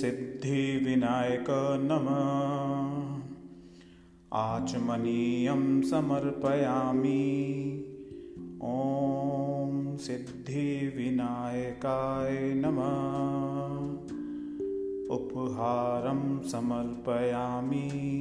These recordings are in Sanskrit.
सिद्धिविनायक नमः। आचमनीयं समर्पयामि। ॐ सिद्धिविनायकाय नमः। उपहारं समर्पयामि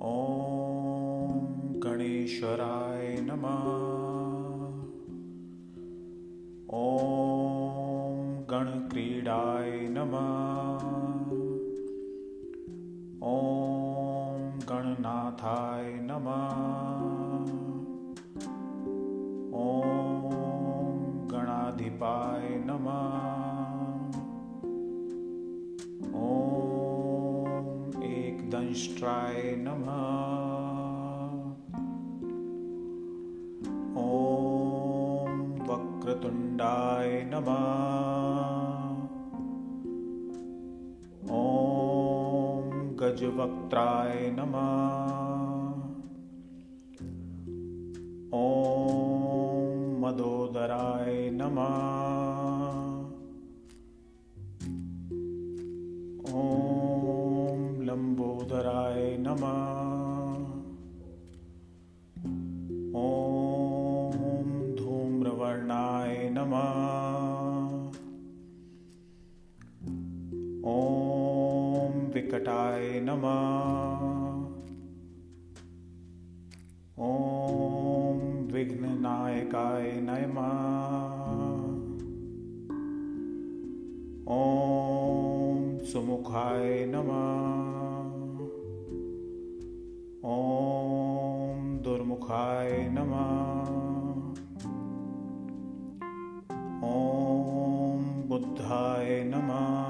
ॐ गणेश्वराय नमः। ॐ गणक्रीडाय नमः। ॐ गणनाथाय नमः। ॐ गणाधिपाय नमः दंष्ट्राय नमः ॐ वक्रतुण्डाय नमः ॐ गजवक्त्राय नमः ॐ मदोदराय नमः लम्बोदराय नमः। ॐ धूम्रवर्णाय नमः। ॐ विकटाय नमः। ॐ विघ्ननायकाय नमः। ॐ सुमुखाय नमः ॐ दुर्मुखाय नमः। ॐ बुद्धाय नमः।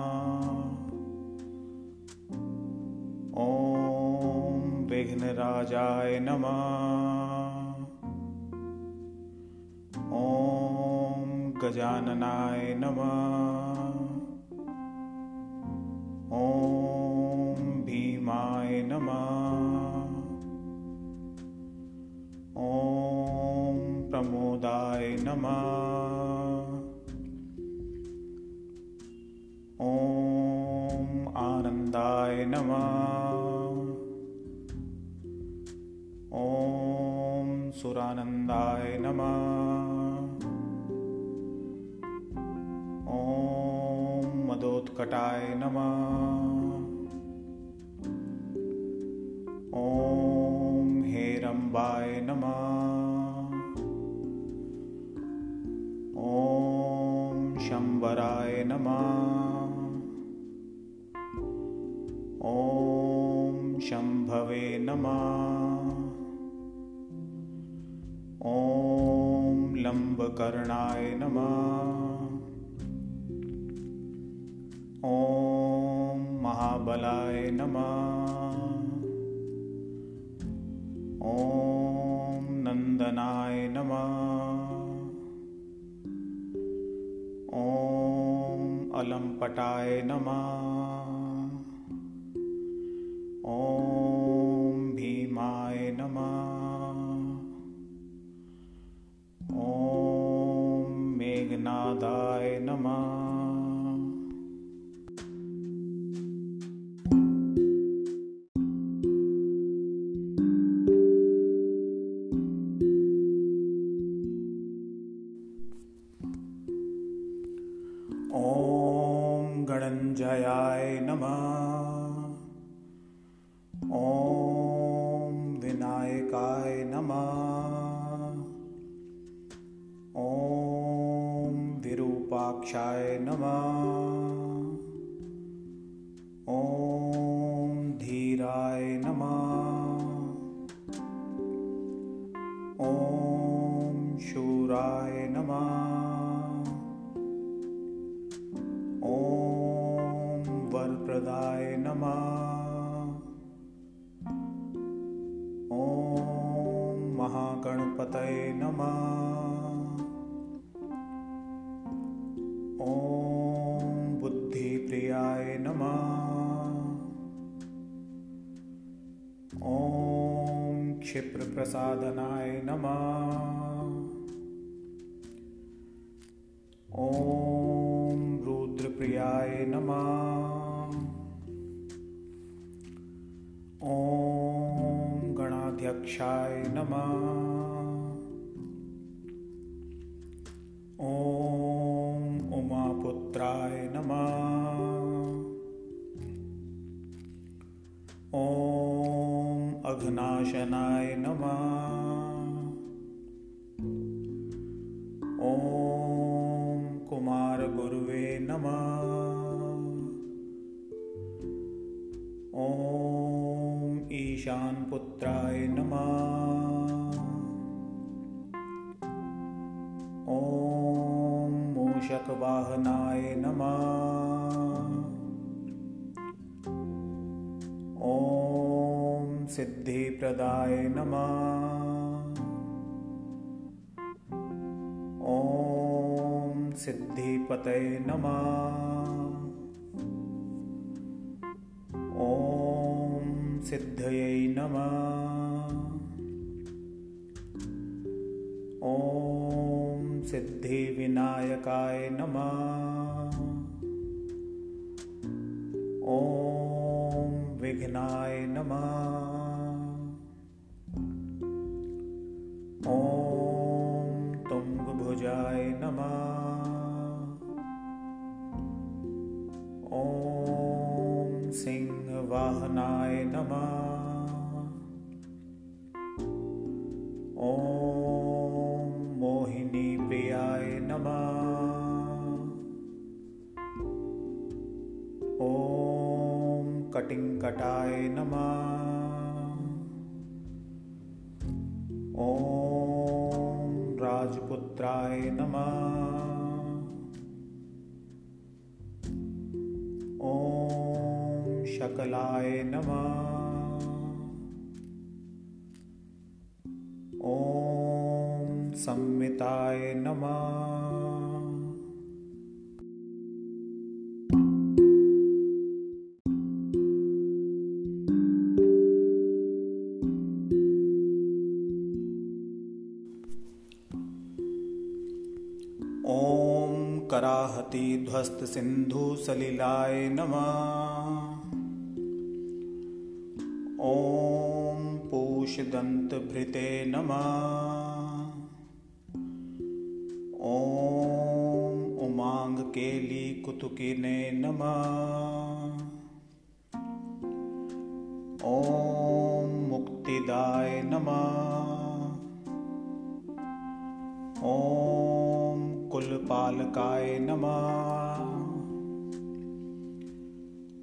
ॐ विघ्नराजाय नमः। ॐ गजाननाय नमः। ॐ भीमाय नमः ॐ प्रमोदाय नमः। ॐ आनन्दाय नमः। ॐ सुरानन्दाय नमः। ॐ मदोत्कटाय नमः हेरम्बाय नमः। ॐ शम्बराय नमः। ॐ शम्भवे नमः। ॐ लम्बकर्णाय नमः। ॐ महाबलाय नमः ॐ नन्दनाय नमः। ॐ अलम्पटाय नमः। ॐ भीमाय नमः। ॐ मेघनादाय नमः क्षिप्रप्रसादनाय नमः। ॐ रुद्रप्रियाय नमः। ॐ गणाध्यक्षाय नमः। ॐ उमापुत्राय नमः। ॐ ॐ कुमारगुरुवे नमः। ॐ ईशानपुत्राय नमः। ॐ मूषकवाहनाय नमः सिद्धिप्रदाय नमः। ॐ सिद्धिपतये नमः। ॐ सिद्धयै नमः। ॐ सिद्धिविनायकाय नमः। ॐ विघ्नाय नमः ॐ मोहिनीप्रियाय नमः। ॐ कटिङ्कटाय नमः। ॐ राजपुत्राय नमः। ॐ शकलाय नमः संमिताय नमः। ॐ कराहति ध्वस्तसिन्धुसलिलाय नमः। ॐ पूषदन्तभृते नमः उमाङ्गकेलीकुतुकिने नमः। ॐ मुक्तिदाय नमः। ॐ कुलपालकाय नमः।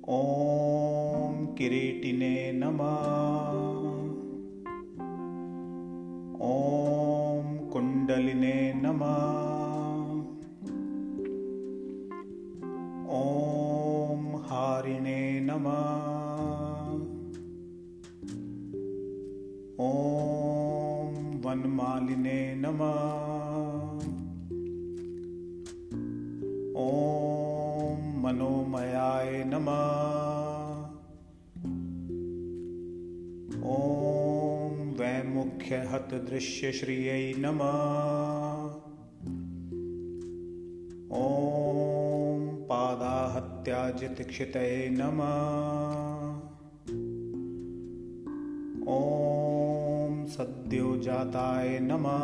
ॐ किरीटिने नमः। ॐ कुण्डलिने नमः ॐ हारिणे नमः। ॐ वनमालिने नमः। ॐ मनोमयाय नमः। ॐ वैमुख्यहतदृश्यश्रियै नमः। ॐ पादाहत्याजितक्षितये नमः। ॐ सद्योजाताय नमः।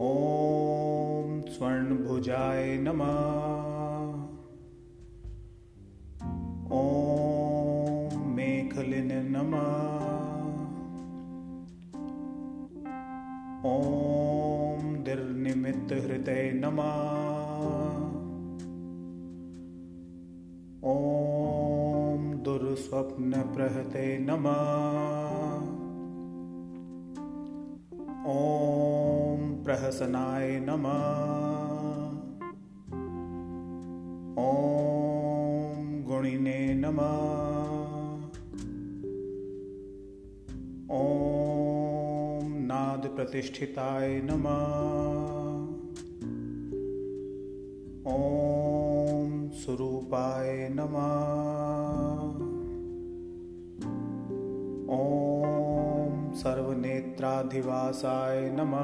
ॐ स्वर्णभुजाय नमः। ॐ मेखलिने नमः। ॐ दिर्निमित्तहृदये नमः। दुर्स्वप्नप्रहते नमः। ॐ प्रहसनाय नमः। ॐ गुणिने नमः। ॐ नादप्रतिष्ठिताय नमः। ॐ स्वरूपाय नमः। ॐ सर्वनेत्राधिवासाय नमः।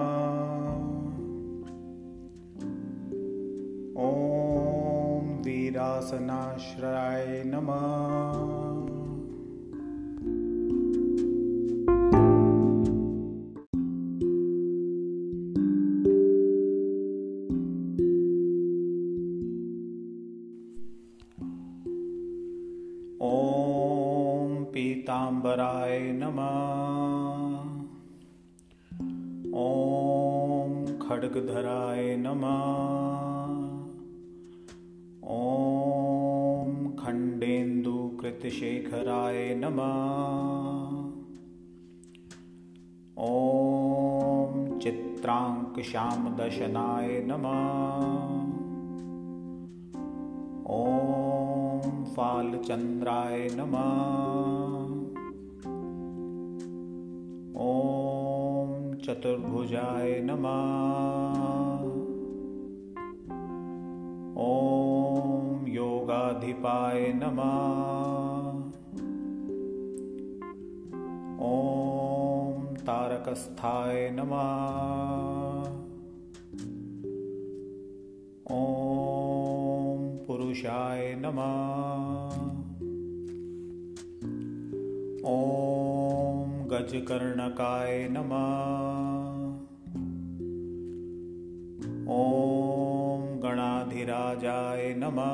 ॐ वीरासनाश्रयाय नमः पीताम्बराय नमः। ॐ खड्गधराय नमः। ॐ खण्डेन्दुकृतशेखराय नमः। ॐ चित्राङ्कश्यामदशनाय नमः। ॐ फालचन्द्राय नमः ॐ चतुर्भुजाय नमः। ॐ योगाधिपाय नमः। ॐ तारकस्थाय नमः। ॐ पुरुषाय नमः। ॐ गजकर्णकाय नमः। ॐ गणाधिराजाय नमः।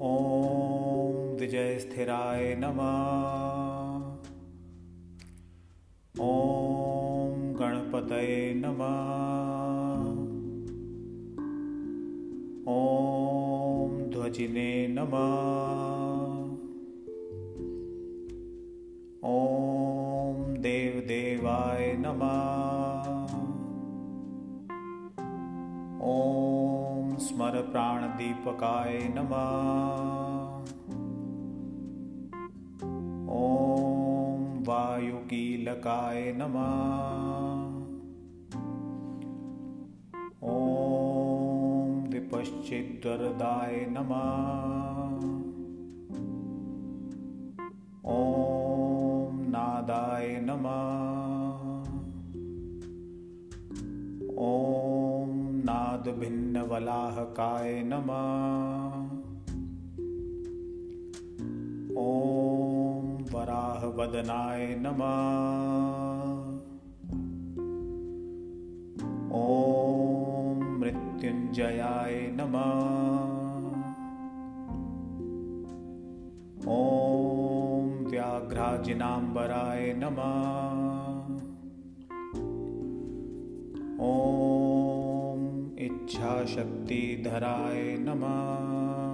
ॐ विजयस्थिराय नमः। ॐ गणपतये नमः। ॐ ध्वजिने नमः। देवदेवाय नमः। स्मरप्राणदीपकाय नमः। ॐ वायुकीलकाय नमः। ॐ विपश्चिद्वरदाय नमः ॐ नादभिन्नवलाहकाय नमः ॐ वराहवदनाय नमः ॐ मृत्युञ्जयाय नमः ॐ व्याघ्राजिनाम्बराय नमः। ॐ इच्छाशक्तिधराय नमः।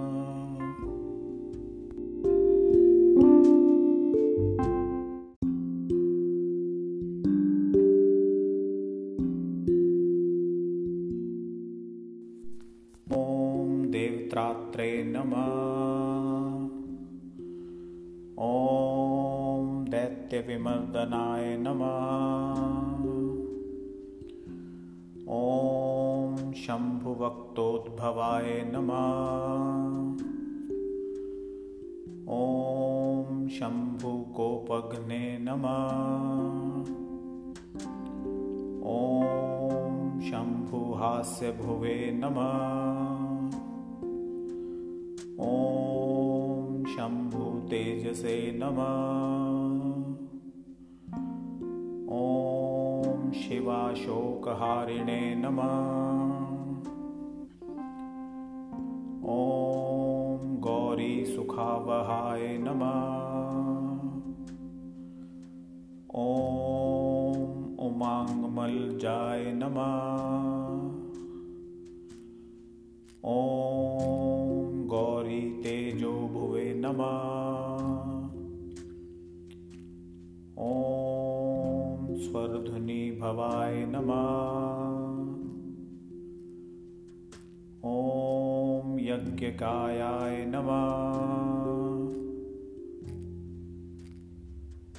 दैत्यविमर्दनाय नमः। ॐ शम्भुवक्तोद्भवाय नमः। ॐ शम्भुकोपघ्ने नमः। ॐ शम्भुहास्यभुवे नमः। ॐ शम्भुतेजसे नमः शिवाशोकहारिणे नमः। ॐ गौरीसुखावहाय उमाङ्गमलजाय नमः। ॐ गौरीतेजोभुवे नमः। ॐ स्वर्धुनीभवाय नमः। ॐ यज्ञकायाय नमः।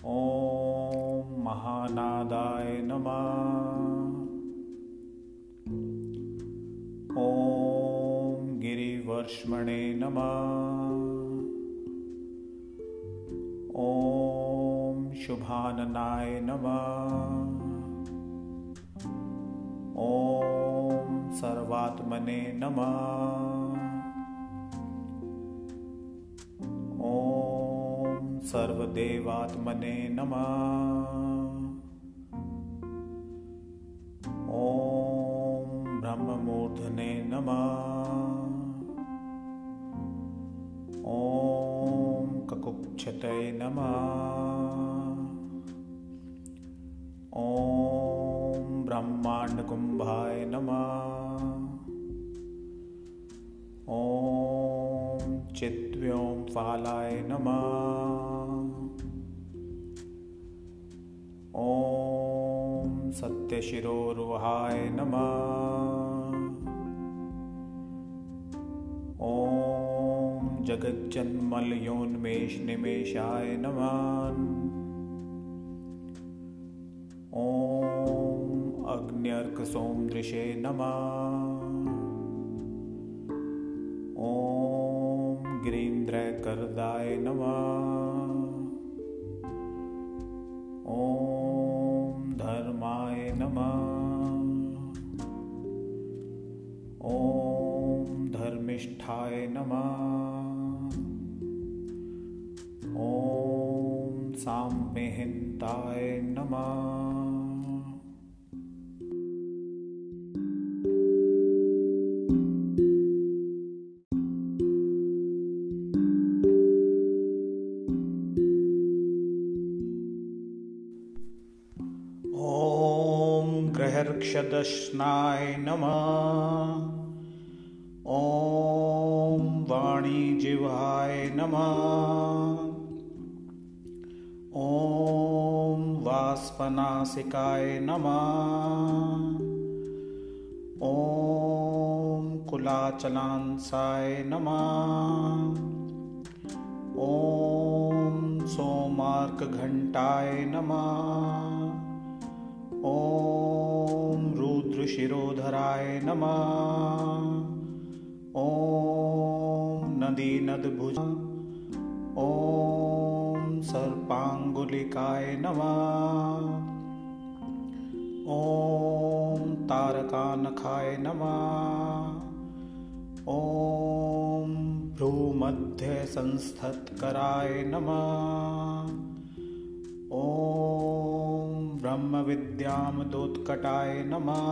ॐ महानादाय नमः। ॐ गिरिवर्ष्मणे नमः। ॐ शुभाननाय नमः। ॐ सर्वात्मने नमः। ॐ सर्वदेवात्मने नमः। ॐ ब्रह्ममूर्धने नमः। ॐ ककुक्षतये नमः ब्रह्माण्डकुम्भाय नमः। ॐ चिद्व्योंफालाय नमः। ॐ सत्यशिरोरुहाय नमः। ॐ जगज्जन्मलयोन्मेषनिमेषाय नमः। ॐ अग्न्यर्कसोमदृशे नमः। ॐ गिरीन्द्रकरदाय नमः। ॐ धर्माय नमः। ॐ धर्मिष्ठाय नमः। ॐ साम्यहिन्ताय नमः ग्रहर्क्षदश्नाय नमः। ॐ वाणीजिह्वाय नमः। ॐ वास्पनासिकाय नमः। ॐ कुलाचलांसाय नमः। ॐ सोमार्कघण्टाय नमः। ॐ रुद्रशिरोधराय नमः। ॐ नदीनदभुज। ॐ सर्पाङ्गुलिकाय नमः। ॐ तारकानखाय नमः। ॐ भ्रूमध्यसंस्थत्कराय नमः ॐ ब्रह्मविद्यामदोत्कटाय नमः।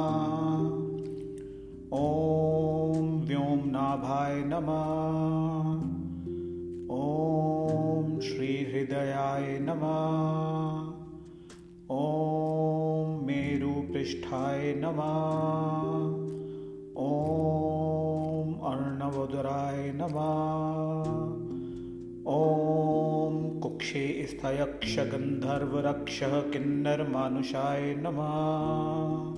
ॐ व्योम्नाभाय नमः। ॐ श्रीहृदयाय नमः। ॐ मेरुपृष्ठाय नमः। ॐ अर्णवोदराय नमः। ॐ मोक्षे स्थायक्ष किन्नर किन्नरमानुषाय नमः।